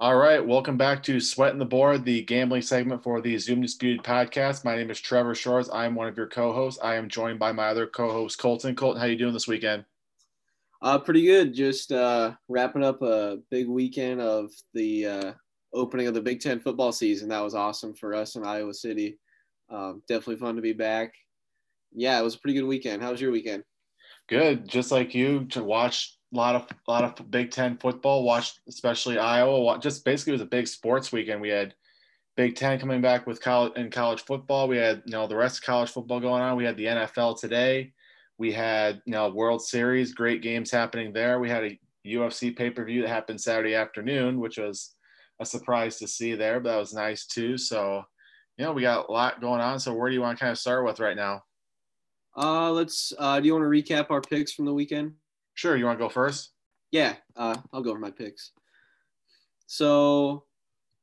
All right, welcome back to Sweating the Board, the gambling segment for the Zoom Disputed podcast. My name is Trevor Shores. I am one of your co-hosts. I am joined by my other co-host Colton. Colton, how you doing this weekend? Uh, pretty good. Just uh, wrapping up a big weekend of the uh, opening of the Big Ten football season. That was awesome for us in Iowa City. Um, definitely fun to be back. Yeah, it was a pretty good weekend. How was your weekend? Good. Just like you, to watch a lot of a lot of Big Ten football. Watched especially Iowa. Just basically, it was a big sports weekend. We had Big Ten coming back with college and college football. We had you know the rest of college football going on. We had the NFL today. We had you know World Series, great games happening there. We had a UFC pay per view that happened Saturday afternoon, which was a surprise to see there, but that was nice too. So, you know, we got a lot going on. So, where do you want to kind of start with right now? Uh, let's. Uh, do you want to recap our picks from the weekend? Sure. You want to go first? Yeah, uh, I'll go over my picks. So,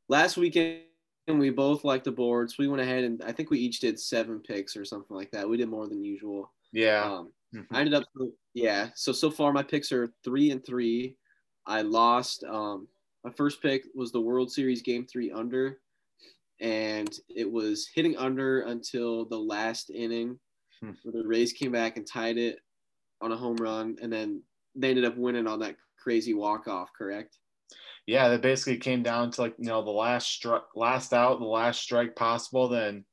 last weekend we both liked the boards. We went ahead and I think we each did seven picks or something like that. We did more than usual. Yeah. Um, I ended up, yeah. So so far my picks are three and three. I lost. Um, my first pick was the World Series Game Three under, and it was hitting under until the last inning, Hmm. where the Rays came back and tied it on a home run, and then they ended up winning on that crazy walk off. Correct? Yeah, that basically came down to like you know the last strike, last out, the last strike possible. Then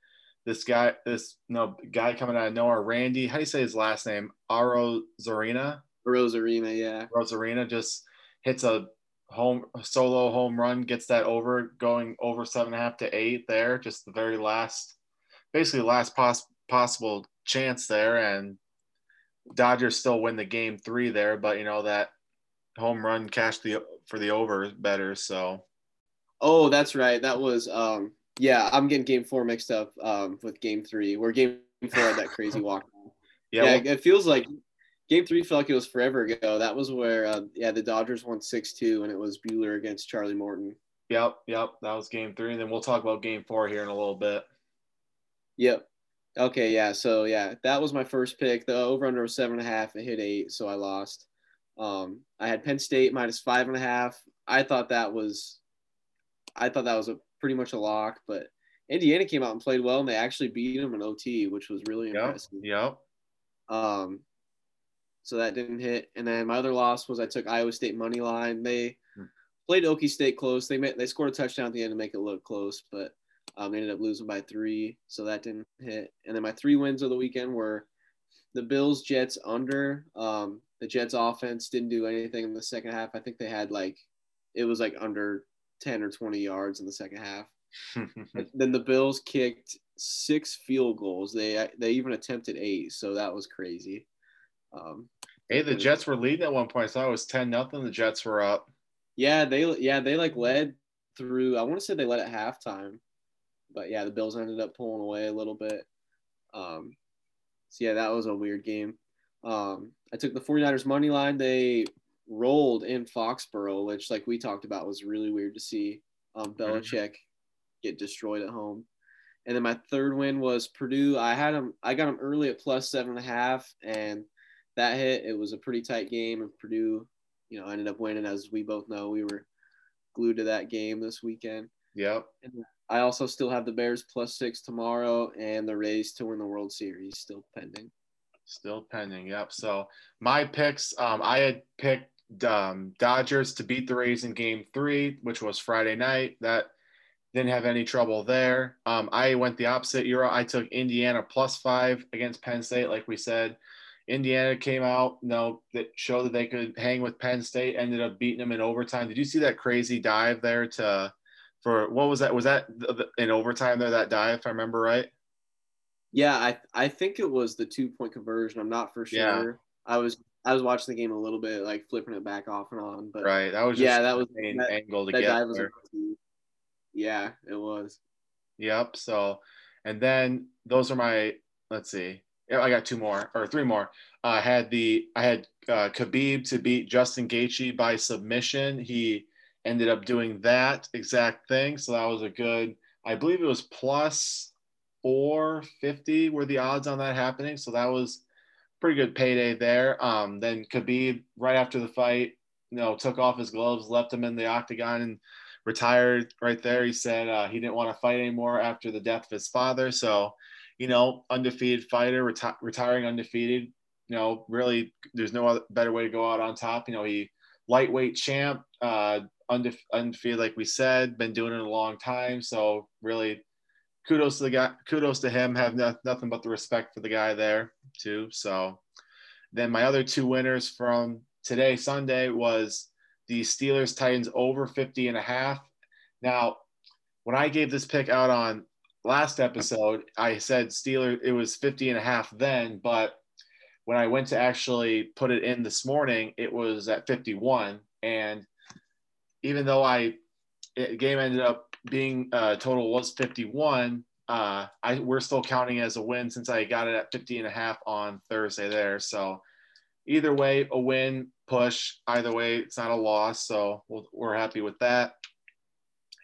this guy, this you know guy coming out of nowhere, Randy. How do you say his last name? Aro Zarina. Rosarina, yeah. Rosarina just hits a home solo home run, gets that over, going over seven and a half to eight there. Just the very last, basically last pos- possible chance there, and Dodgers still win the game three there. But you know that home run cashed the for the over better. So Oh, that's right. That was um yeah, I'm getting game four mixed up um with game three. Where game four had that crazy walk. yeah, yeah, well, it feels like game three felt like it was forever ago. That was where uh, yeah, the Dodgers won six two and it was Buehler against Charlie Morton. yep, yep. That was game three. And then we'll talk about game four here in a little bit. Yep. Okay, yeah. So yeah, that was my first pick. The over under was seven and a half. It hit eight, so I lost. Um, I had Penn State minus five and a half. I thought that was, I thought that was a pretty much a lock. But Indiana came out and played well, and they actually beat them in OT, which was really Yep, impressive. yep. Um, so that didn't hit. And then my other loss was I took Iowa State money line. They Hmm. played Okie State close. They made, they scored a touchdown at the end to make it look close, but um, ended up losing by three, so that didn't hit. And then my three wins of the weekend were the Bills Jets under. Um, the Jets offense didn't do anything in the second half. I think they had like it was like under ten or twenty yards in the second half. Then the Bills kicked six field goals. They they even attempted eight, so that was crazy. Um, hey, the Jets were leading at one point. I thought it was ten nothing. The Jets were up. yeah, they yeah they like led through. I want to say they led at halftime, but yeah, the Bills ended up pulling away a little bit. Um, so yeah, that was a weird game. Um, I took the 49ers money line. They rolled in Foxborough, which like we talked about was really weird to see. Um, Belichick get destroyed at home. And then my third win was Purdue. I had them. I got them early at plus seven and a half, and that hit. It was a pretty tight game, and Purdue, you know, ended up winning. As we both know, we were glued to that game this weekend. Yep. I also still have the Bears plus six tomorrow, and the Rays to win the World Series still pending. Still pending. Yep. So my picks, um, I had picked um, Dodgers to beat the Rays in Game Three, which was Friday night. That didn't have any trouble there. Um, I went the opposite. Euro. I took Indiana plus five against Penn State, like we said. Indiana came out, you know, that showed that they could hang with Penn State. Ended up beating them in overtime. Did you see that crazy dive there to? For what was that? Was that in overtime there? That dive, if I remember right. Yeah, I I think it was the two point conversion. I'm not for sure. Yeah. I was I was watching the game a little bit, like flipping it back off and on. But Right. That was just yeah, that was the main that, angle to get there. Yeah, it was. Yep. So, and then those are my. Let's see. Yeah, I got two more or three more. I had the I had uh, Khabib to beat Justin Gaethje by submission. He ended up doing that exact thing. So that was a good. I believe it was plus 450 were the odds on that happening. So that was pretty good payday there. Um, then Khabib right after the fight you know, took off his gloves, left him in the octagon, and retired right there. He said uh, he didn't want to fight anymore after the death of his father. So, you know, undefeated fighter, reti- retiring undefeated. You know, really, there's no other better way to go out on top. You know, he lightweight champ, uh, undefe- undefeated, like we said, been doing it a long time. So, really, kudos to the guy. Kudos to him. Have no, nothing but the respect for the guy there too. So, then my other two winners from today, Sunday, was the Steelers Titans over 50 and a half. Now, when I gave this pick out on last episode, I said Steelers, it was 50 and a half then, but when I went to actually put it in this morning, it was at 51. And even though I, it, game ended up being uh, total was 51, uh, I, we're still counting as a win since I got it at 50 and a half on Thursday there. So either way, a win, push. Either way, it's not a loss. So we we are happy with that.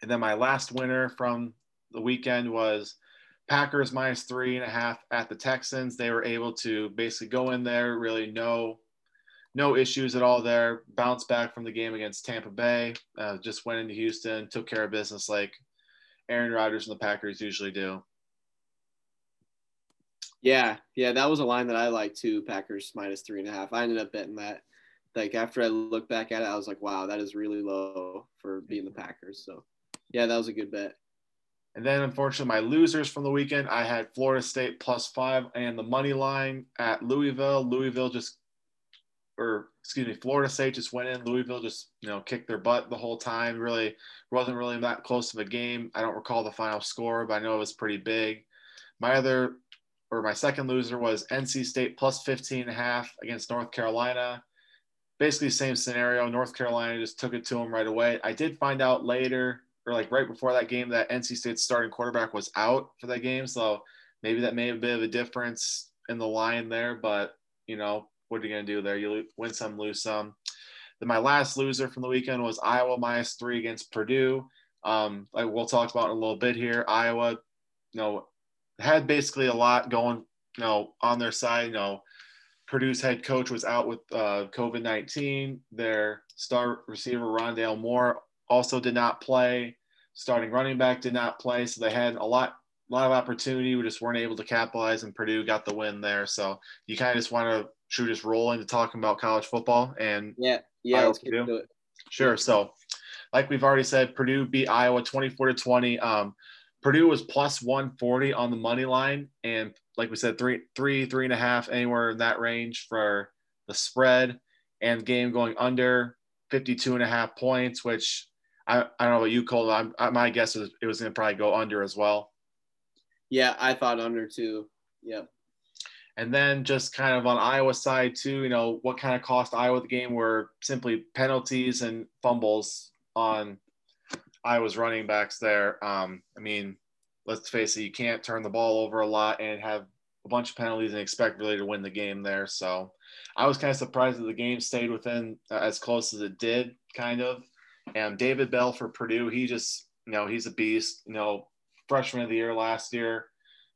And then my last winner from the weekend was Packers minus three and a half at the Texans. They were able to basically go in there, really no no issues at all there. Bounced back from the game against Tampa Bay. Uh, just went into Houston, took care of business like Aaron Rodgers and the Packers usually do. Yeah, yeah, that was a line that I liked too. Packers minus three and a half. I ended up betting that. Like after I looked back at it, I was like, wow, that is really low for being the Packers. So, yeah, that was a good bet. And then, unfortunately, my losers from the weekend, I had Florida State plus five and the money line at Louisville. Louisville just, or excuse me, Florida State just went in. Louisville just, you know, kicked their butt the whole time. Really wasn't really that close of a game. I don't recall the final score, but I know it was pretty big. My other or my second loser was NC State plus 15 and a half against North Carolina. Basically, same scenario. North Carolina just took it to them right away. I did find out later, or like right before that game, that NC State's starting quarterback was out for that game. So maybe that made a bit of a difference in the line there. But, you know, what are you going to do there? You win some, lose some. Then my last loser from the weekend was Iowa minus three against Purdue. Um, like we'll talk about in a little bit here. Iowa, you know, had basically a lot going, you know, on their side. You know, Purdue's head coach was out with uh, COVID 19. Their star receiver, Rondale Moore, also did not play. Starting running back did not play. So they had a lot, a lot of opportunity. We just weren't able to capitalize, and Purdue got the win there. So you kind of just want to should we just roll into talking about college football and yeah, yeah, let's get to it. Sure. So, like we've already said, Purdue beat Iowa 24 to 20. Um, Purdue was plus 140 on the money line, and like we said, three, three, three and a half, anywhere in that range for the spread, and game going under 52 and a half points, which I, I don't know what you. I'm, I, my guess is it was going to probably go under as well. Yeah, I thought under too. Yep. And then just kind of on Iowa side too, you know, what kind of cost Iowa the game were simply penalties and fumbles on Iowa's running backs there. Um, I mean, let's face it, you can't turn the ball over a lot and have a bunch of penalties and expect really to win the game there. So I was kind of surprised that the game stayed within uh, as close as it did, kind of. And David Bell for Purdue, he just, you know, he's a beast. You know, freshman of the year last year,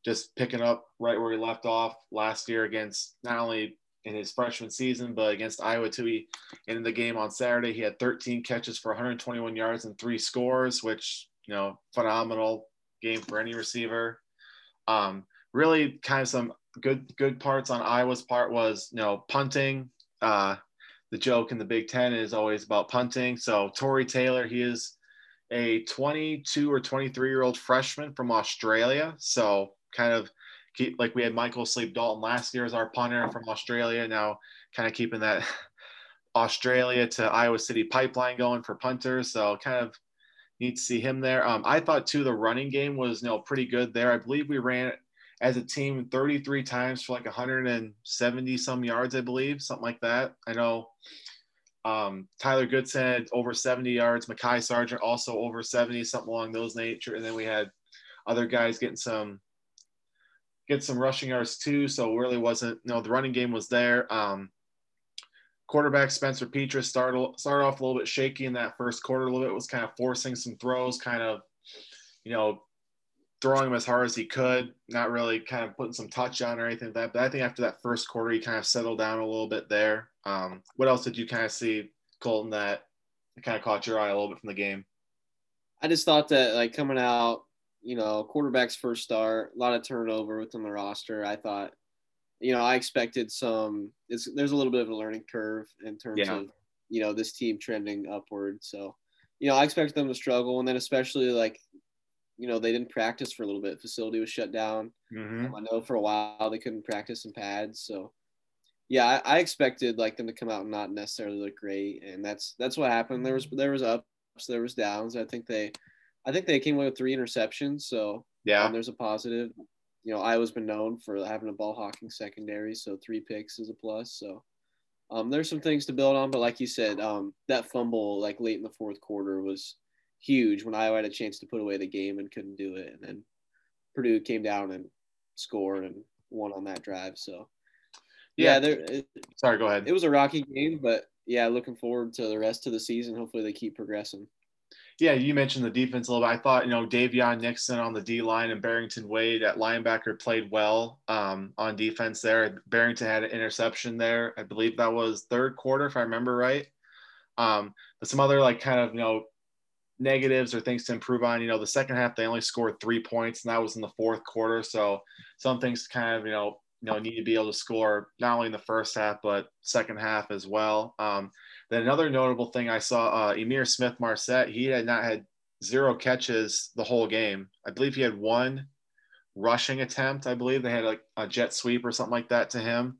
just picking up right where he left off last year against not only in his freshman season, but against Iowa too. He in the game on Saturday, he had 13 catches for 121 yards and three scores, which you know, phenomenal game for any receiver. Um, really, kind of some good good parts on Iowa's part was you know punting. Uh, the joke in the Big Ten is always about punting. So Tory Taylor, he is a 22 or 23 year old freshman from Australia. So kind of keep like we had Michael Sleep Dalton last year as our punter from Australia. Now kind of keeping that Australia to Iowa City pipeline going for punters. So kind of need to see him there. Um, I thought too the running game was you know pretty good there. I believe we ran as a team 33 times for like 170 some yards, I believe, something like that. I know um, Tyler Goodson over 70 yards, Mekhi Sargent also over 70, something along those nature. And then we had other guys getting some get some rushing yards too. So really wasn't, you know, the running game was there. Um, quarterback Spencer Petras started started off a little bit shaky in that first quarter. A little bit was kind of forcing some throws, kind of, you know, throwing him as hard as he could, not really kind of putting some touch on or anything like that. But I think after that first quarter, he kind of settled down a little bit there. Um, what else did you kind of see Colton, that kind of caught your eye a little bit from the game? I just thought that like coming out, you know, quarterback's first start, a lot of turnover within the roster. I thought, you know, I expected some. It's there's a little bit of a learning curve in terms yeah. of you know this team trending upward. So, you know, I expected them to struggle, and then especially like, you know, they didn't practice for a little bit. Facility was shut down. Mm-hmm. Um, I know for a while they couldn't practice in pads, so yeah, I, I, expected like them to come out and not necessarily look great, and that's that's what happened. There was there was ups, there was downs. I think they, I think they came away with three interceptions. So yeah, there's a positive. You know, Iowa's been known for having a ball hawking secondary, so three picks is a plus. So um, there's some things to build on, but like you said, um, that fumble like late in the fourth quarter was huge when Iowa had a chance to put away the game and couldn't do it, and then Purdue came down and scored and won on that drive. So yeah, there. It, Sorry, go ahead. It was a rocky game, but yeah, looking forward to the rest of the season. Hopefully, they keep progressing. Yeah, you mentioned the defense a little bit. I thought you know Daviyon Nixon on the D line and Barrington Wade at linebacker played well um, on defense there. Barrington had an interception there. I believe that was third quarter, if I remember right. Um, but some other like kind of you know negatives or things to improve on. You know, the second half they only scored three points, and that was in the fourth quarter. So some things kind of you know you know need to be able to score not only in the first half but second half as well. Um, then another notable thing I saw uh, Ihmir Smith Marsette he had not had zero catches the whole game. I believe he had one rushing attempt. I believe they had like a jet sweep or something like that to him,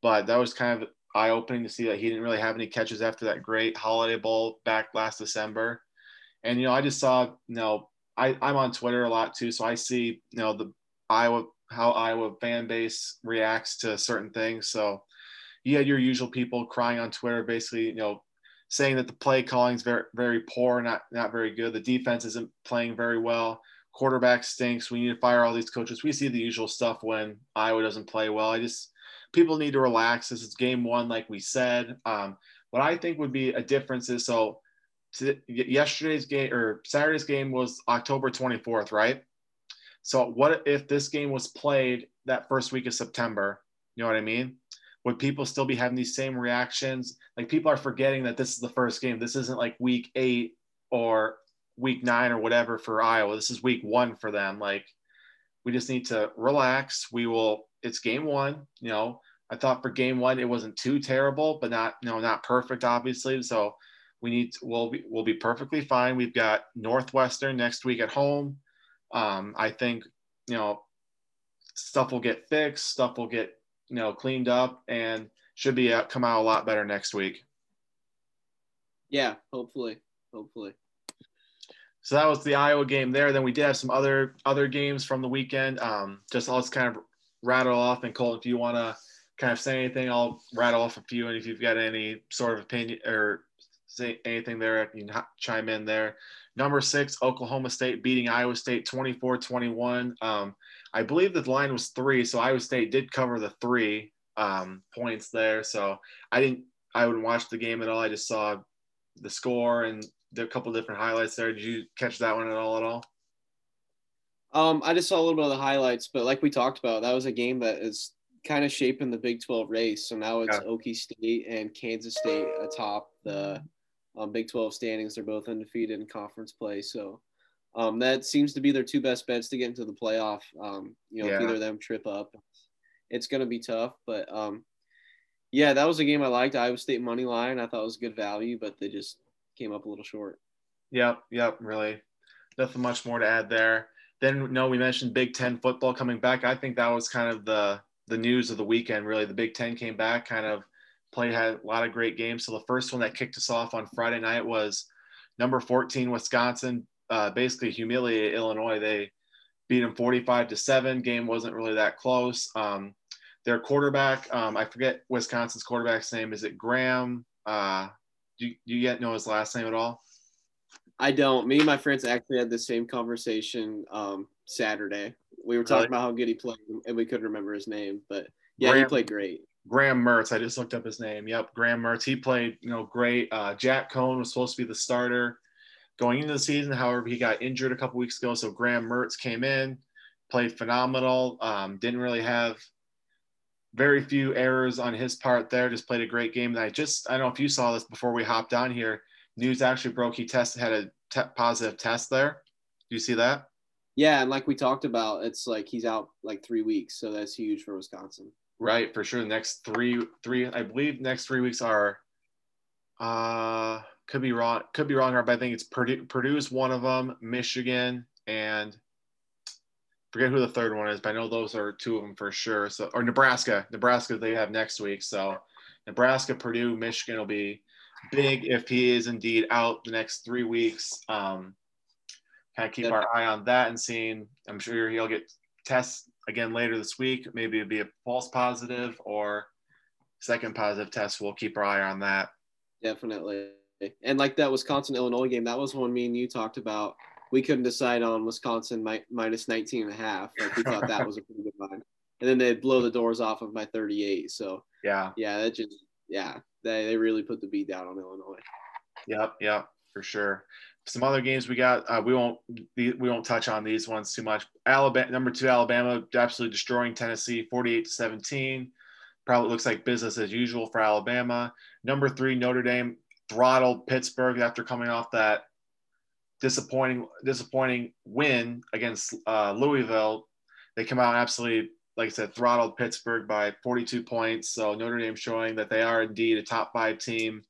but that was kind of eye opening to see that he didn't really have any catches after that great Holiday Bowl back last December. And you know I just saw you know I, I'm on Twitter a lot too, so I see you know the Iowa how Iowa fan base reacts to certain things. So you had your usual people crying on Twitter, basically, you know, saying that the play calling is very, very poor, not not very good. The defense isn't playing very well. Quarterback stinks. We need to fire all these coaches. We see the usual stuff when Iowa doesn't play well. I just people need to relax. This is game one, like we said. Um, what I think would be a difference is so yesterday's game or Saturday's game was October 24th, right? So what if this game was played that first week of September? You know what I mean? Would people still be having these same reactions? Like people are forgetting that this is the first game. This isn't like week eight or week nine or whatever for Iowa. This is week one for them. Like we just need to relax. We will. It's game one. You know, I thought for game one it wasn't too terrible, but not you know not perfect, obviously. So we need to, we'll be we'll be perfectly fine. We've got Northwestern next week at home. Um, I think you know stuff will get fixed, stuff will get you know cleaned up, and should be uh, come out a lot better next week. Yeah, hopefully, hopefully. So that was the Iowa game there. Then we did have some other other games from the weekend. Um, just let's kind of rattle off. And Colton, if you want to kind of say anything, I'll rattle off a few. And if you've got any sort of opinion or say anything there, you can chime in there. Number six, Oklahoma State beating Iowa State 24 21. Um, I believe the line was three, so Iowa State did cover the three um, points there. So I didn't, I wouldn't watch the game at all. I just saw the score and a couple different highlights there. Did you catch that one at all? At all? Um, I just saw a little bit of the highlights, but like we talked about, that was a game that is kind of shaping the Big 12 race. So now it's yeah. Okie State and Kansas State atop the um, Big 12 standings. They're both undefeated in conference play. So um, that seems to be their two best bets to get into the playoff. Um, you know, yeah. if either of them trip up, it's going to be tough. But um, yeah, that was a game I liked. Iowa State money line. I thought it was good value, but they just came up a little short. Yep, yep, really. Nothing much more to add there. Then no, we mentioned Big Ten football coming back. I think that was kind of the the news of the weekend. Really, the Big Ten came back, kind of played had a lot of great games. So the first one that kicked us off on Friday night was number 14 Wisconsin. Uh, basically humiliated Illinois. They beat them 45 to seven. Game wasn't really that close. Um, their quarterback, um, I forget Wisconsin's quarterback's name. Is it Graham? Uh, do, you, do you yet know his last name at all? I don't. Me and my friends actually had the same conversation um, Saturday. We were talking really? about how good he played, and we couldn't remember his name. But yeah, Graham, he played great. Graham Mertz. I just looked up his name. Yep, Graham Mertz. He played, you know, great. Uh, Jack Coan was supposed to be the starter going into the season. However, he got injured a couple weeks ago, so Graham Mertz came in, played phenomenal. Um, didn't really have very few errors on his part there. Just played a great game. And I just, I don't know if you saw this before we hopped on here. News actually broke he tested had a te- positive test there. Do you see that? Yeah, and like we talked about, it's like he's out like three weeks, so that's huge for Wisconsin. Right, for sure. The next three, three, I believe, next three weeks are. Uh, could be wrong. Could be wrong, but I think it's Purdue. Purdue's one of them. Michigan and forget who the third one is, but I know those are two of them for sure. So or Nebraska, Nebraska they have next week. So Nebraska, Purdue, Michigan will be big if he is indeed out the next three weeks. Um, kind of keep our eye on that and seeing. I'm sure he'll get tests again later this week. Maybe it'd be a false positive or second positive test. We'll keep our eye on that. Definitely. And like that Wisconsin Illinois game, that was one me and you talked about we couldn't decide on Wisconsin mi- minus 19 and a half. Like we thought that was a pretty good line. And then they blow the doors off of my 38. So yeah, yeah, that just yeah, they, they really put the beat down on Illinois. Yep, yep, for sure. Some other games we got. Uh, we won't we won't touch on these ones too much. Alabama number two Alabama absolutely destroying Tennessee 48 to 17. Probably looks like business as usual for Alabama. Number three Notre Dame throttled Pittsburgh after coming off that disappointing disappointing win against uh, Louisville. They come out absolutely, like I said, throttled Pittsburgh by 42 points. So Notre Dame showing that they are indeed a top five team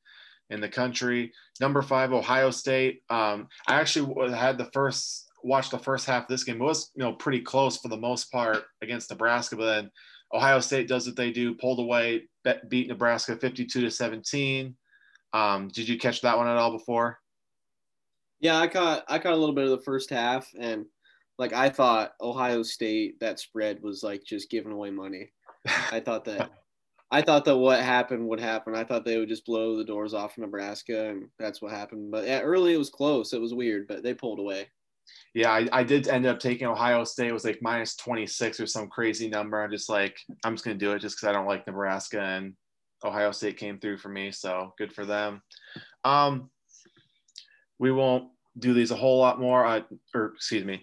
in the country. Number five, Ohio State. Um, I actually had the first watched the first half of this game. It was you know pretty close for the most part against Nebraska, but then Ohio State does what they do, pulled away, beat Nebraska 52 to 17. Um, did you catch that one at all before? Yeah, I caught I caught a little bit of the first half, and like I thought Ohio State that spread was like just giving away money. I thought that I thought that what happened would happen. I thought they would just blow the doors off Nebraska, and that's what happened. But yeah, early it was close. It was weird, but they pulled away. Yeah, I, I did end up taking Ohio State. It was like minus 26 or some crazy number. I'm just like, I'm just going to do it just because I don't like Nebraska. And Ohio State came through for me. So good for them. Um, we won't do these a whole lot more, uh, or excuse me,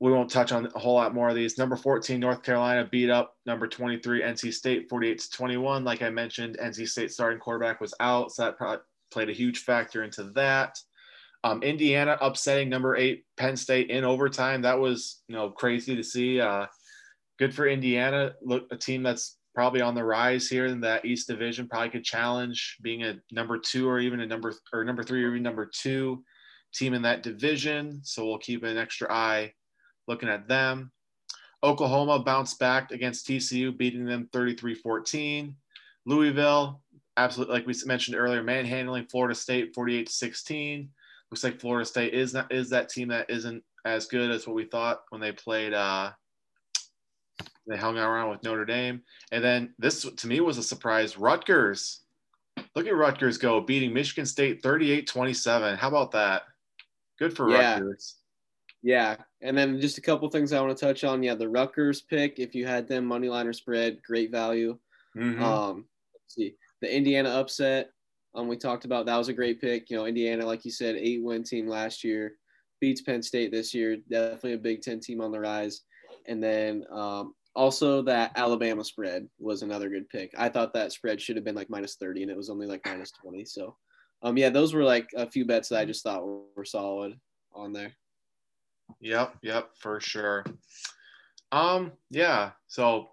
we won't touch on a whole lot more of these. Number 14, North Carolina beat up number 23, NC State, 48 to 21. Like I mentioned, NC State starting quarterback was out, so that played a huge factor into that. Um, Indiana upsetting number eight, Penn State in overtime. That was you know crazy to see. Uh, good for Indiana. Look, a team that's probably on the rise here in that East Division. Probably could challenge being a number two or even a number or number three or even number two team in that division. So we'll keep an extra eye looking at them. Oklahoma bounced back against TCU, beating them 33 14. Louisville, absolutely, like we mentioned earlier, manhandling Florida State 48 16. Looks like Florida State is not, is that team that isn't as good as what we thought when they played. Uh, they hung around with Notre Dame, and then this to me was a surprise. Rutgers, look at Rutgers go, beating Michigan State 38-27. How about that? Good for yeah. Rutgers. Yeah, and then just a couple things I want to touch on. Yeah, the Rutgers pick, if you had them money line or spread, great value. Mm-hmm. Um, let's see the Indiana upset. Um, we talked about that was a great pick. You know, Indiana, like you said, eight win team last year, beats Penn State this year. Definitely a Big Ten team on the rise. And then um, also that Alabama spread was another good pick. I thought that spread should have been like minus thirty, and it was only like minus twenty. So um, yeah, those were like a few bets that I just thought were, were solid on there. Yep, yep, for sure. Um, yeah. So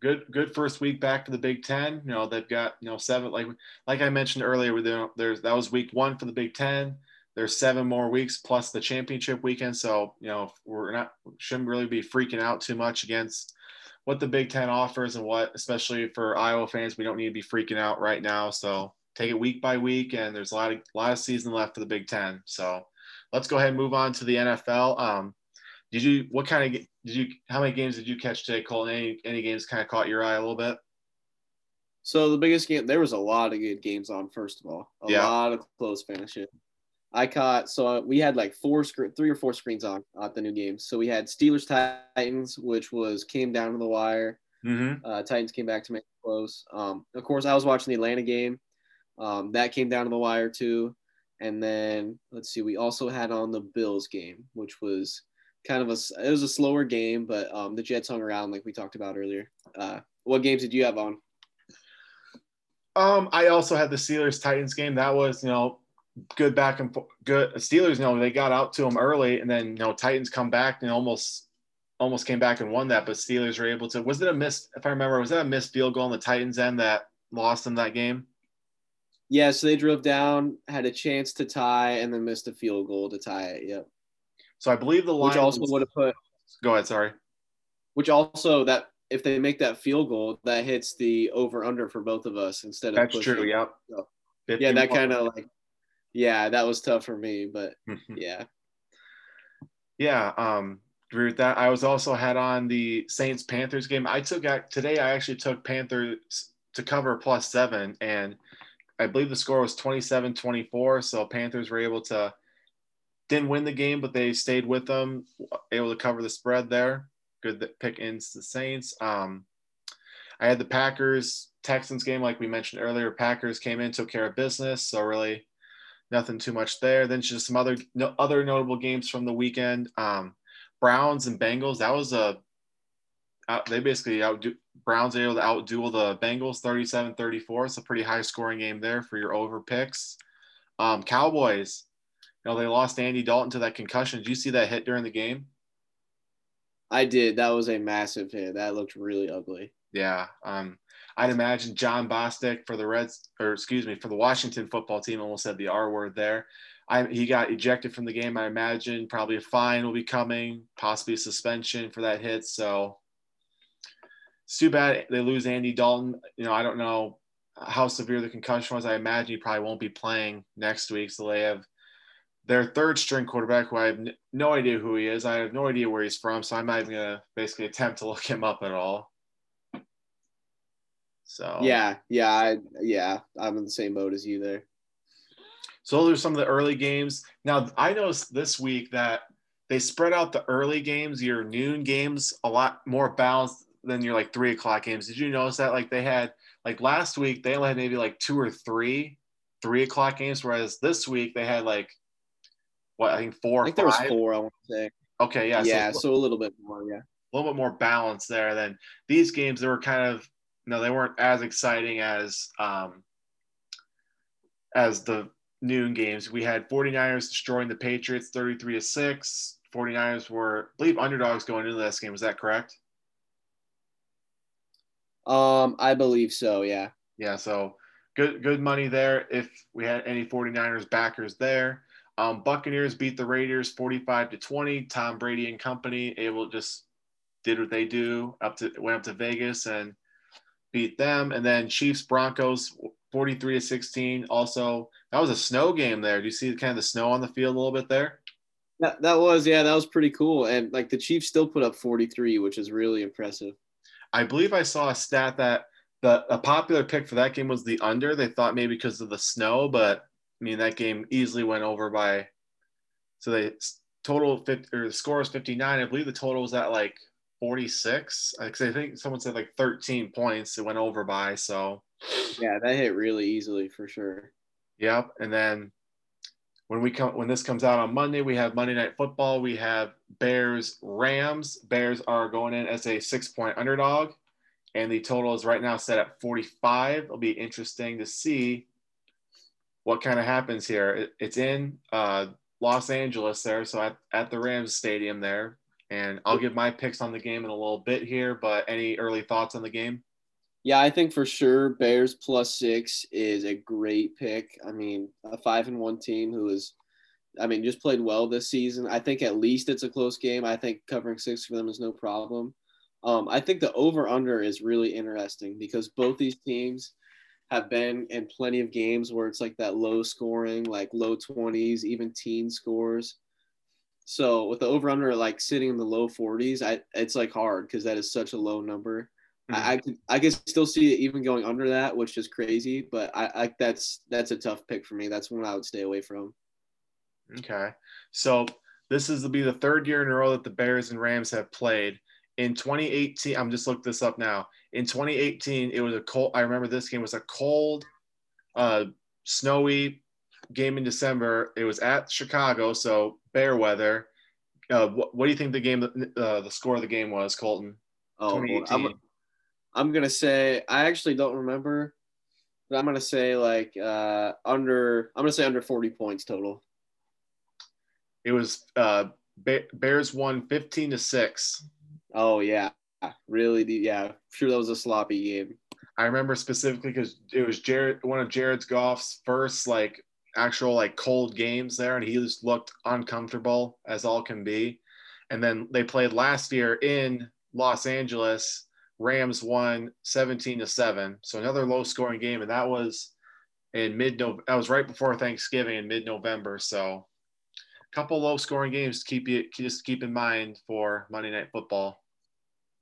good, good first week back to the Big Ten. You know, they've got you know seven like like I mentioned earlier. There, there's that was week one for the Big Ten. There's seven more weeks plus the championship weekend. So you know we're not shouldn't really be freaking out too much against what the Big Ten offers and what, especially for Iowa fans, we don't need to be freaking out right now. So take it week by week, and there's a lot of a lot of season left for the Big Ten. So let's go ahead and move on to the NFL. Um, did you what kind of did you how many games did you catch today, Colton? Any any games kind of caught your eye a little bit? So the biggest game there was a lot of good games on. First of all, a yeah. lot of close finishes. I caught so we had like four screen, three or four screens on at the new games. So we had Steelers Titans, which was came down to the wire. Mm-hmm. Uh, Titans came back to make it close. Um, of course, I was watching the Atlanta game. Um, that came down to the wire too. And then let's see, we also had on the Bills game, which was kind of a it was a slower game, but um, the Jets hung around like we talked about earlier. Uh, what games did you have on? Um, I also had the Steelers Titans game. That was, you know, good back and forth. Good Steelers, you know, they got out to them early, and then you know Titans come back and almost almost came back and won that, but Steelers were able to. Was it a miss? If I remember, was that a missed field goal on the Titans end that lost them that game? Yeah, so they drove down, had a chance to tie, and then missed a field goal to tie it. Yep. So I believe the line which also would have put. Go ahead. Sorry. Which also that if they make that field goal, that hits the over under for both of us instead of. That's pushing. true. Yep. So, yeah, that kind of like. Yeah, that was tough for me, but yeah. Yeah. Um, agree with that. I was also had on the Saints Panthers game. I took today. I actually took Panthers to cover plus seven, and I believe the score was 27-24. So Panthers were able to didn't win the game, but they stayed with them, able to cover the spread there. Good pick into the Saints. Um, I had the Packers Texans game, like we mentioned earlier. Packers came in, took care of business, so really nothing too much there. Then just some other no, other notable games from the weekend. Um, Browns and Bengals. That was a uh, they basically outdo Browns able to outduel the Bengals 37-34. It's a pretty high scoring game there for your over picks. Um, Cowboys you know, they lost Andy Dalton to that concussion. Did you see that hit during the game? I did. That was a massive hit. That looked really ugly. Yeah. Um, I'd imagine Jon Bostic for the Reds, or excuse me, for the Washington football team, almost said the R word there. I, he got ejected from the game. I imagine probably a fine will be coming, possibly a suspension for that hit. So it's too bad they lose Andy Dalton. You know, I don't know how severe the concussion was. I imagine he probably won't be playing next week. So they have their third string quarterback, who I have no idea who he is. I have no idea where he's from, so I'm not even gonna basically attempt to look him up at all. So yeah, yeah, I, yeah, I'm in the same boat as you there. So those are some of the early games. Now I noticed this week that they spread out the early games, your noon games, a lot more balanced than your like three o'clock games. Did you notice that? Like they had like last week they only had maybe like two or three three o'clock games, whereas this week they had like what I think four. I think there was four. I want to say. Okay, yeah, yeah, so, so, a little bit more, yeah, a little bit more balance there. Than these games, they were kind of no, they weren't as exciting as um as the noon games. We had 49ers destroying the Patriots 33 to 6. 49ers were, I believe, underdogs going into this game. Is that correct? Um, I believe so, yeah. Yeah, so good good money there if we had any 49ers backers there. Um, Buccaneers beat the Raiders 45 to 20. Tom Brady and company able just did what they do up to went up to Vegas and beat them. And then Chiefs Broncos 43 to 16. Also, that was a snow game there. Do you see kind of the snow on the field a little bit there? That, that was yeah, that was pretty cool. And like the Chiefs still put up 43, which is really impressive. I believe I saw a stat that the a popular pick for that game was the under. They thought maybe because of the snow, but I mean, that game easily went over by. So they total 50, or the score was 59. I believe the total was at like 46. Because I think someone said like 13 points. It went over by. So. Yeah, that hit really easily for sure. Yep. And then when we come when this comes out on Monday, we have Monday Night Football. We have Bears Rams. Bears are going in as a six point underdog, and the total is right now set at 45. It'll be interesting to see what kind of happens here. It, it's in uh, Los Angeles there, so at, at the Rams Stadium there. And I'll give my picks on the game in a little bit here, but any early thoughts on the game? Yeah, I think for sure Bears plus six is a great pick. I mean, a five and one team who is, I mean, just played well this season. I think at least it's a close game. I think covering six for them is no problem. Um, I think the over under is really interesting because both these teams have been in plenty of games where it's like that low scoring, like low 20s, even teen scores. So with the over under like sitting in the low 40s, I it's like hard because that is such a low number. Mm-hmm. I, I could I could still see it even going under that, which is crazy, but I, I that's that's a tough pick for me. That's one I would stay away from. Okay. So this is to be the third year in a row that the Bears and Rams have played. In 2018, I'm just looked this up now in 2018, it was a cold. I remember this game was a cold, uh, snowy game in December. It was at Chicago, so bear weather. Uh, what, what, do you think the game, uh, the score of the game was, Colton? Oh, I'm gonna say I actually don't remember, but I'm gonna say like uh, under. I'm gonna say under 40 points total. It was uh, Bears won 15 to six. Oh yeah, really? Yeah, sure that was a sloppy game. I remember specifically because it was Jared, one of Jared's Goff's first like actual like cold games there, and he just looked uncomfortable as all can be. And then they played last year in Los Angeles. Rams won 17 to 7. So another low scoring game. And that was in mid November. That was right before Thanksgiving in mid November. So a couple low scoring games to keep you just keep in mind for Monday Night Football.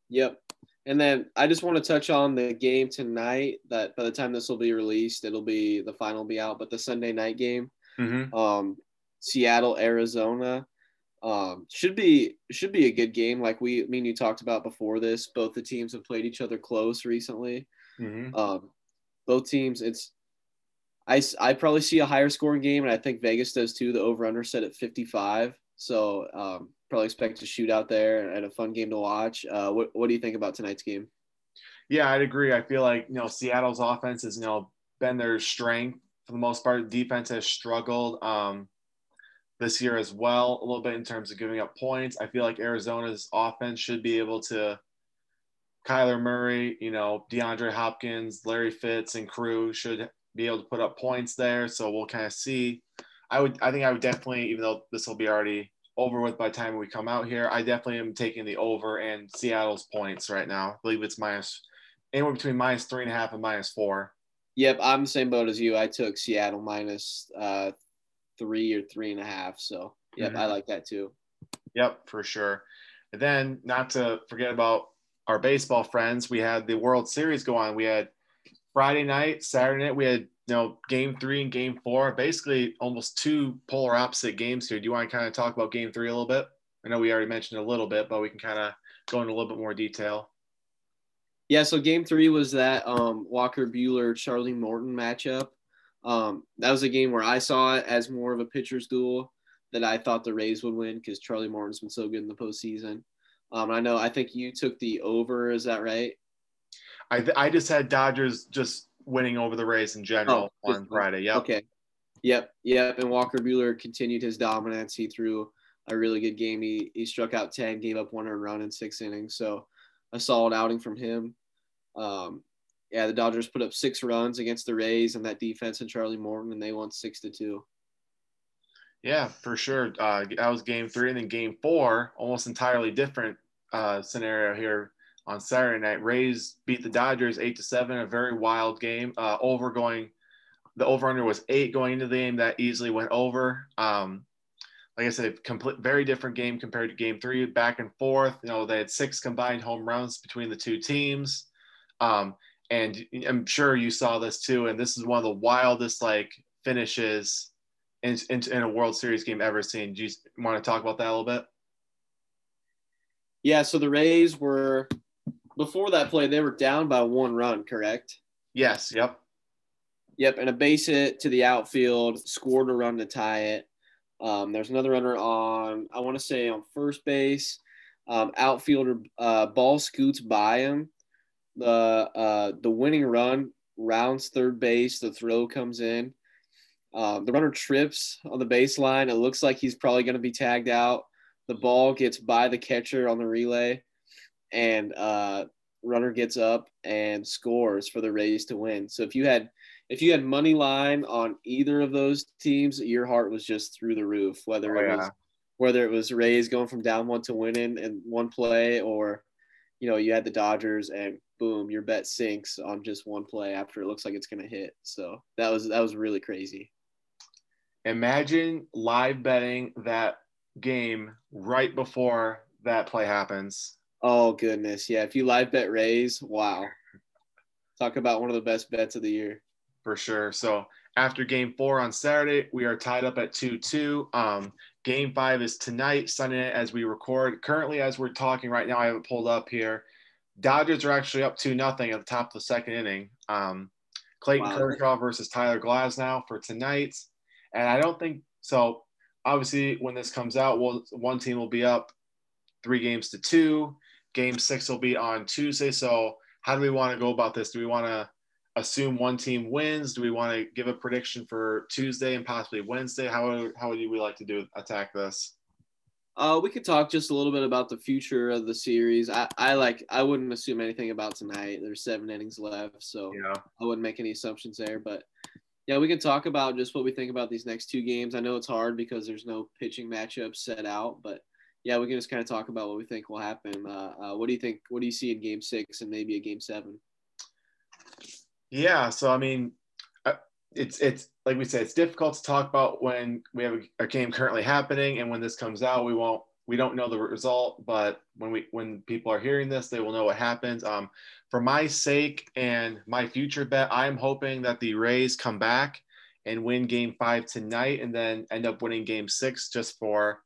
Yep. And then I just want to touch on the game tonight. That by the time this will be released, it'll be the final will be out. But the Sunday night game, mm-hmm. um, Seattle, Arizona, um, should be should be a good game. Like we, me and you talked about before this. Both the teams have played each other close recently. Mm-hmm. Um, both teams, it's I I probably see a higher scoring game, and I think Vegas does too. The over under set at fifty five. So um, probably expect a shootout there and a fun game to watch. Uh, what what do you think about tonight's game? Yeah, I'd agree. I feel like you know Seattle's offense has you know been their strength for the most part. Defense has struggled um, this year as well, a little bit in terms of giving up points. I feel like Arizona's offense should be able to. Kyler Murray, you know, DeAndre Hopkins, Larry Fitz, and crew should be able to put up points there. So we'll kind of see. I would, I think I would definitely, even though this will be already over with by the time we come out here. I definitely am taking the over and Seattle's points right now. I believe it's minus anywhere between minus three and a half and minus four. Yep, I'm the same boat as you. I took Seattle minus, uh, three or three and a half. So yep, mm-hmm. I like that too. Yep, for sure. And then not to forget about our baseball friends, we had the World Series go on. We had Friday night, Saturday night, we had you know, game three and game four, basically almost two polar opposite games here. Do you want to kind of talk about game three a little bit? I know we already mentioned a little bit, but we can kind of go into a little bit more detail. Yeah, so game three was that um, Walker Buehler Charlie Morton matchup. Um, that was a game where I saw it as more of a pitcher's duel that I thought the Rays would win because Charlie Morton's been so good in the postseason. Um, I know I think you took the over. Is that right? I, th- I just had Dodgers just winning over the Rays in general oh, on Friday. Yep. Okay. Yep. Yep. And Walker Buehler continued his dominance. He threw a really good game. He, he struck out 10, gave up one run in six innings. So a solid outing from him. Um, yeah, the Dodgers put up six runs against the Rays and that defense and Charlie Morton, and they won six to two. Yeah, for sure. Uh, that was game three. And then game four, almost entirely different uh, scenario here on Saturday night. Rays beat the Dodgers eight to seven, a very wild game. Uh, over going, the over under was eight going into the game. That easily went over. Um, like I said, complete very different game compared to game three, back and forth. You know, they had six combined home runs between the two teams. Um, and I'm sure you saw this too. And this is one of the wildest like finishes in, in, in a World Series game ever seen. Do you want to talk about that a little bit? Yeah. So the Rays were before that play, they were down by one run, correct? Yes. Yep. Yep. And a base hit to the outfield, scored a run to tie it. Um, there's another runner on, I want to say on first base. Um, outfielder uh, ball scoots by him. The uh, the winning run rounds third base. The throw comes in. Um, the runner trips on the baseline. It looks like he's probably going to be tagged out. The ball gets by the catcher on the relay and uh, runner gets up and scores for the Rays to win. So if you had if you had money line on either of those teams, your heart was just through the roof. Whether oh, it yeah. was whether it was Rays going from down one to winning in one play, or you know you had the Dodgers and boom, your bet sinks on just one play after it looks like it's going to hit. So that was that was really crazy. Imagine live betting that game right before that play happens Oh goodness, yeah. If you live bet Rays, wow. Talk about one of the best bets of the year. For sure. So after game four on Saturday, we are tied up at 2 2. Um, game five is tonight, Sunday as we record. Currently, as we're talking right now, I have it pulled up here. Dodgers are actually up 2 nothing at the top of the second inning. Um, Clayton wow. Kershaw versus Tyler Glasnow for tonight. And I don't think so. Obviously, when this comes out, we'll, one team will be up three games to two. Game six will be on Tuesday. So how do we want to go about this? Do we want to assume one team wins? Do we want to give a prediction for Tuesday and possibly Wednesday? How how would we like to do attack this? Uh, we could talk just a little bit about the future of the series. I, I like I wouldn't assume anything about tonight. There's seven innings left, so Yeah. I wouldn't make any assumptions there. But yeah, we could talk about just what we think about these next two games. I know it's hard because there's no pitching matchups set out, but yeah, we can just kind of talk about what we think will happen. Uh, uh, what do you think? What do you see in Game Six and maybe a Game Seven? Yeah, so I mean, it's it's like we said, it's difficult to talk about when we have a, game currently happening, and when this comes out, we won't we don't know the result. But when we when people are hearing this, they will know what happens. Um, for my sake and my future bet, I'm hoping that the Rays come back and win Game Five tonight, and then end up winning Game Six, just for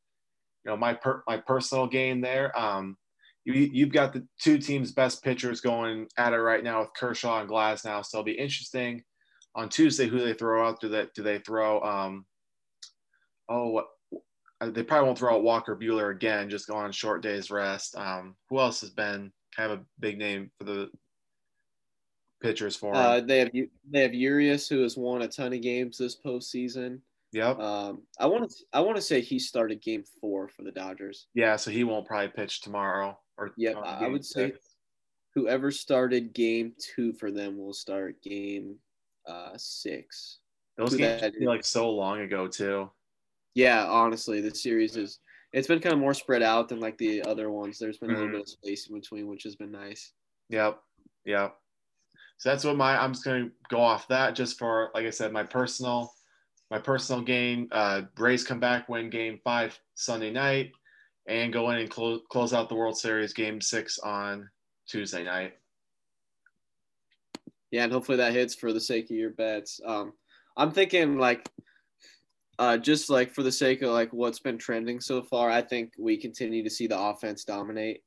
you know my per, my personal gain there. Um, you, you've got the two teams' best pitchers going at it right now with Kershaw and Glasnow. So it'll be interesting on Tuesday who they throw out. Do they do they throw? Um, oh, what? They probably won't throw out Walker Buehler again. Just go on short days rest. Um, who else has been kind of a big name for the pitchers for them? Uh, they have they have Urias who has won a ton of games this postseason. yep. Um, I want to I want to say he started Game Four for the Dodgers. yeah. So he won't probably pitch tomorrow. Or yeah, I- I would say- Whoever started Game Two for them will start Game uh, Six. those games feel like so long ago too. Yeah, honestly, the series is it's been kind of more spread out than like the other ones. There's been a Mhm. little bit of space in between, which has been nice. Yep. Yep. So that's what my I'm just gonna go off that just for like I said, my personal my personal game. Uh Rays come back, win game five Sunday night, and go in and close close out the World Series game six on Tuesday night. Yeah, and hopefully that hits for the sake of your bets. Um, I'm thinking like, uh, just like for the sake of like what's been trending so far, I think we continue to see the offense dominate.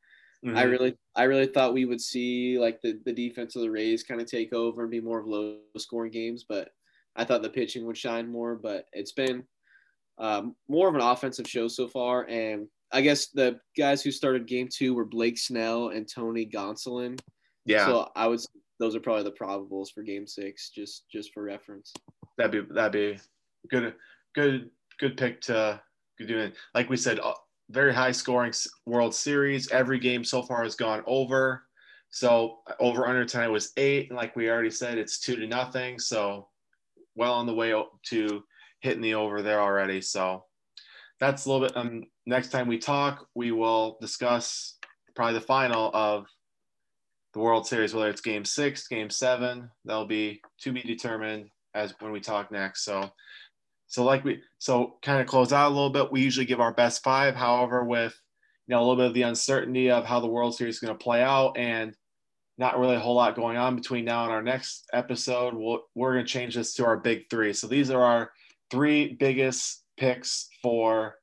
I Mhm. really, I really thought we would see like the, the defense of the Rays kind of take over and be more of low scoring games, but I thought the pitching would shine more. But it's been um, more of an offensive show so far, and I guess the guys who started Game Two were Blake Snell and Tony Gonsolin. yeah, So I would, those are probably the probables for Game Six, just just for reference. that'd be that'd be good good good pick to do it. Like we said, uh, very high scoring World Series. Every game so far has gone over. So over under tonight was eight, and like we already said, it's two to nothing. So well on the way to hitting the over there already. So that's a little bit. Um, next time we talk, we will discuss probably the final of the World Series, whether it's Game Six, Game Seven. That'll be to be determined as when we talk next. So, so like we so kind of close out a little bit. We usually give our best five. However, with you know a little bit of the uncertainty of how the World Series is going to play out and not really a whole lot going on between now and our next episode, we'll, we're going to change this to our big three. So these are our three biggest picks for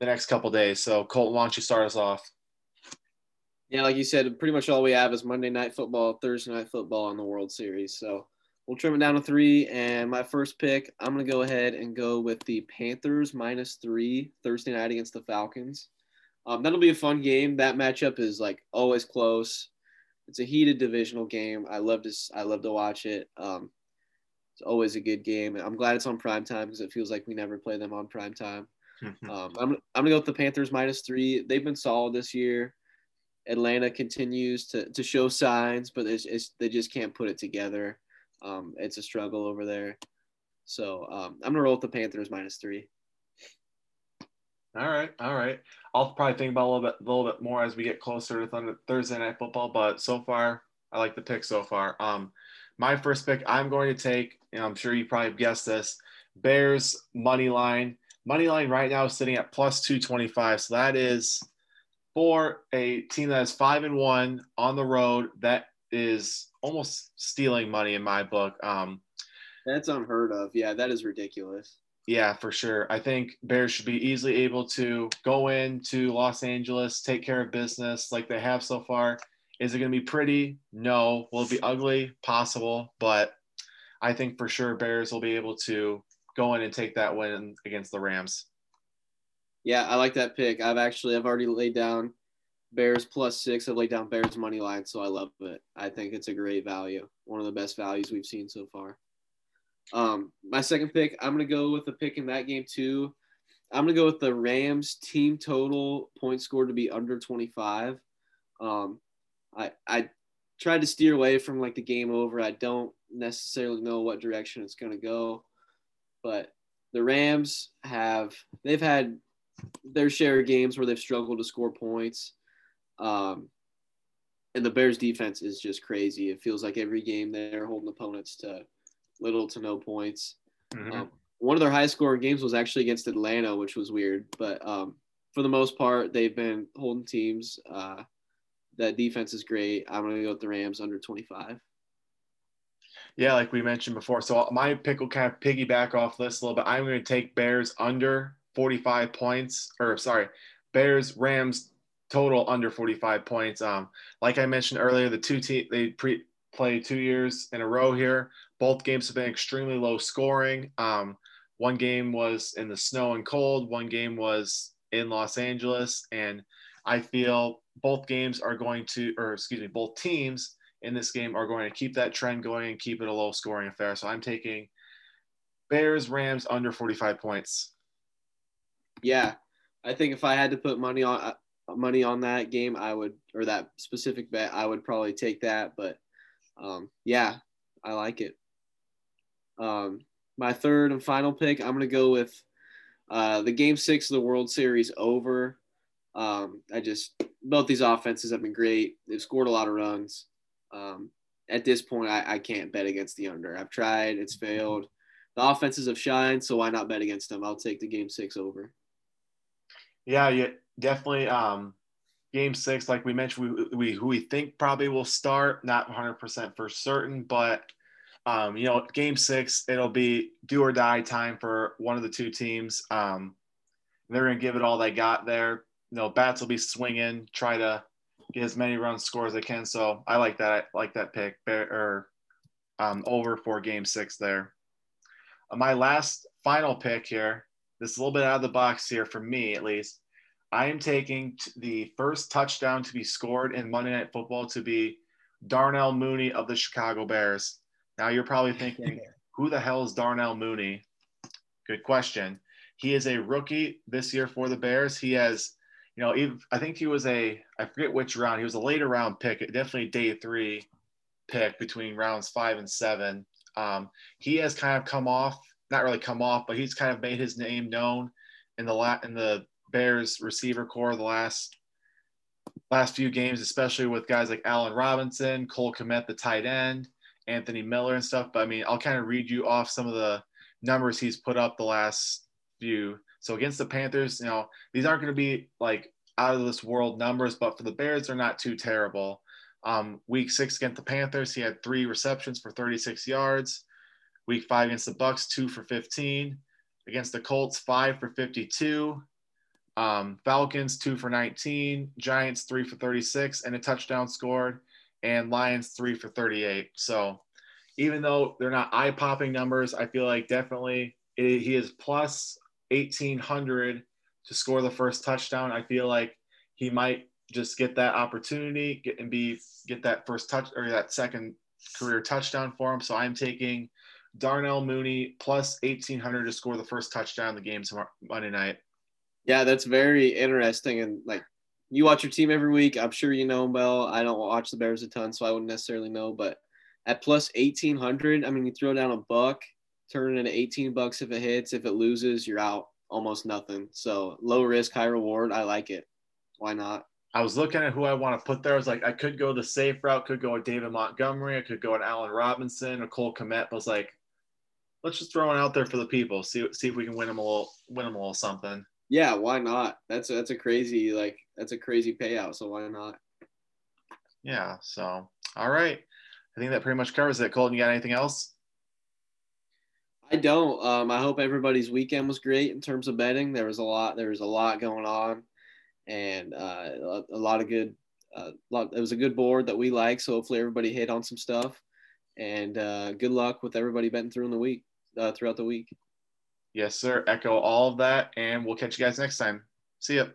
the next couple days. So Colton, why don't you start us off? Yeah, like you said, pretty much all we have is Monday Night Football, Thursday Night Football, and the World Series. So we'll trim it down to three. And my first pick, I'm going to go ahead and go with the Panthers minus three Thursday night against the Falcons. Um, that'll be a fun game. That matchup is like always close. It's a heated divisional game. I love to I love to watch it. Um, it's always a good game. I'm glad it's on prime time because it feels like we never play them on prime time. Um, I'm, I'm gonna go with the Panthers minus three. They've been solid this year. Atlanta continues to, to show signs, but it's, it's, they just can't put it together. Um, it's a struggle over there. So um, I'm gonna roll with the Panthers minus three. All right, all right. I'll probably think about a little bit, a little bit more as we get closer to Thursday night football. But so far, I like the pick so far. Um, my first pick, I'm going to take, and I'm sure you probably guessed this, Bears money line. Money line right now is sitting at plus two twenty five. So that is for a team that is five and one on the road. That is almost stealing money in my book. Um, That's unheard of. Yeah, that is ridiculous. Yeah, for sure. I think Bears should be easily able to go into Los Angeles, take care of business like they have so far. Is it going to be pretty? No. Will it be ugly? Possible. But I think for sure Bears will be able to go in and take that win against the Rams. Yeah, I like that pick. I've actually I've already laid down Bears plus six. I've laid down Bears money line, so I love it. I think it's a great value. One of the best values we've seen so far. Um, my second pick, I'm gonna go with the pick in that game too. I'm gonna go with the Rams team total point score to be under 25. Um, I I tried to steer away from like the game over. I don't necessarily know what direction it's gonna go, but the Rams have they've had their share of games where they've struggled to score points. Um, and the Bears defense is just crazy. It feels like every game they're holding opponents to little to no points. Mm-hmm. Um, one of their high scoring games was actually against Atlanta, which was weird. But um, for the most part, they've been holding teams. Uh, that defense is great. I'm going to go with the Rams under 25. Yeah, like we mentioned before. So my pick will kind of piggyback off this a little bit. I'm going to take Bears under 45 points, or sorry, Bears Rams total under 45 points. Um, like I mentioned earlier, the two team they pre play two years in a row here. Both games have been extremely low scoring. Um, one game was in the snow and cold. One game was in Los Angeles, and I feel both games are going to, or excuse me, both teams in this game are going to keep that trend going and keep it a low scoring affair. So I'm taking Bears Rams under 45 points. Yeah, I think if I had to put money on uh, money on that game, I would, or that specific bet, I would probably take that. But um, yeah, I like it. Um, my third and final pick, I'm gonna go with uh, the Game Six of the World Series over. Um, I just both these offenses have been great. They've scored a lot of runs. Um, at this point, I, I can't bet against the under. I've tried, it's failed. The offenses have shined, so why not bet against them? I'll take the Game Six over. Yeah, yeah, definitely. Um, game six, like we mentioned, we, we who we think probably will start, not 100% for certain, but um, you know, game six, it'll be do or die time for one of the two teams. Um, they're going to give it all they got there. You know, bats will be swinging, try to get as many runs score as they can. So I like that. I like that pick or um, over for game six there. Uh, my last final pick here this is a little bit out of the box here for me at least. I am taking the first touchdown to be scored in Monday Night Football to be Darnell Mooney of the Chicago Bears. Now you're probably thinking, who the hell is Darnell Mooney? Good question. He is a rookie this year for the Bears. He has, you know, I think he was a, I forget which round. He was a later round pick, definitely day three pick between rounds five and seven. Um, he has kind of come off not really come off, but he's kind of made his name known in the la- in the Bears receiver core the last last few games, especially with guys like Allen Robinson, Cole Kmet, the tight end, Anthony Miller, and stuff. But I mean, I'll kind of read you off some of the numbers he's put up the last few. So against the Panthers, you know, these aren't going to be like out of this world numbers, but for the Bears, they're not too terrible. Um, week six against the Panthers, he had three receptions for 36 yards. Week five against the Bucks, two for 15. Against the Colts, five for 52. Um, Falcons, two for 19. Giants, three for 36, and a touchdown scored. And Lions, three for 38. So even though they're not eye popping numbers, I feel like definitely it, he is plus 1800 to score the first touchdown. I feel like he might just get that opportunity get and be get that first touch or that second career touchdown for him. So I'm taking Darnell Mooney plus 1800 to score the first touchdown in the game tomorrow, Monday night. Yeah, that's very interesting. And like you watch your team every week. I'm sure you know them well. I don't watch the Bears a ton, so I wouldn't necessarily know. But at plus 1800, I mean, you throw down a buck, turn it into 18 bucks if it hits. If it loses, you're out almost nothing. So low risk, high reward. I like it. Why not? I was looking at who I want to put there. I was like, I could go the safe route, could go with David Montgomery, I could go with Allen Robinson or Cole. But I was like, let's just throw it out there for the people. See see if we can win them a little win them a little something. Yeah, why not? That's a, that's a crazy like that's a crazy payout. So why not? Yeah. So all right, I think that pretty much covers it. Colton, you got anything else? I don't. Um, I hope everybody's weekend was great in terms of betting. There was a lot. There was a lot going on, and uh, a lot of good. Uh, lot, it was a good board that we like. So hopefully everybody hit on some stuff. And uh, good luck with everybody betting through in the week uh, throughout the week. Yes, sir. Echo all of that, and we'll catch you guys next time. See ya.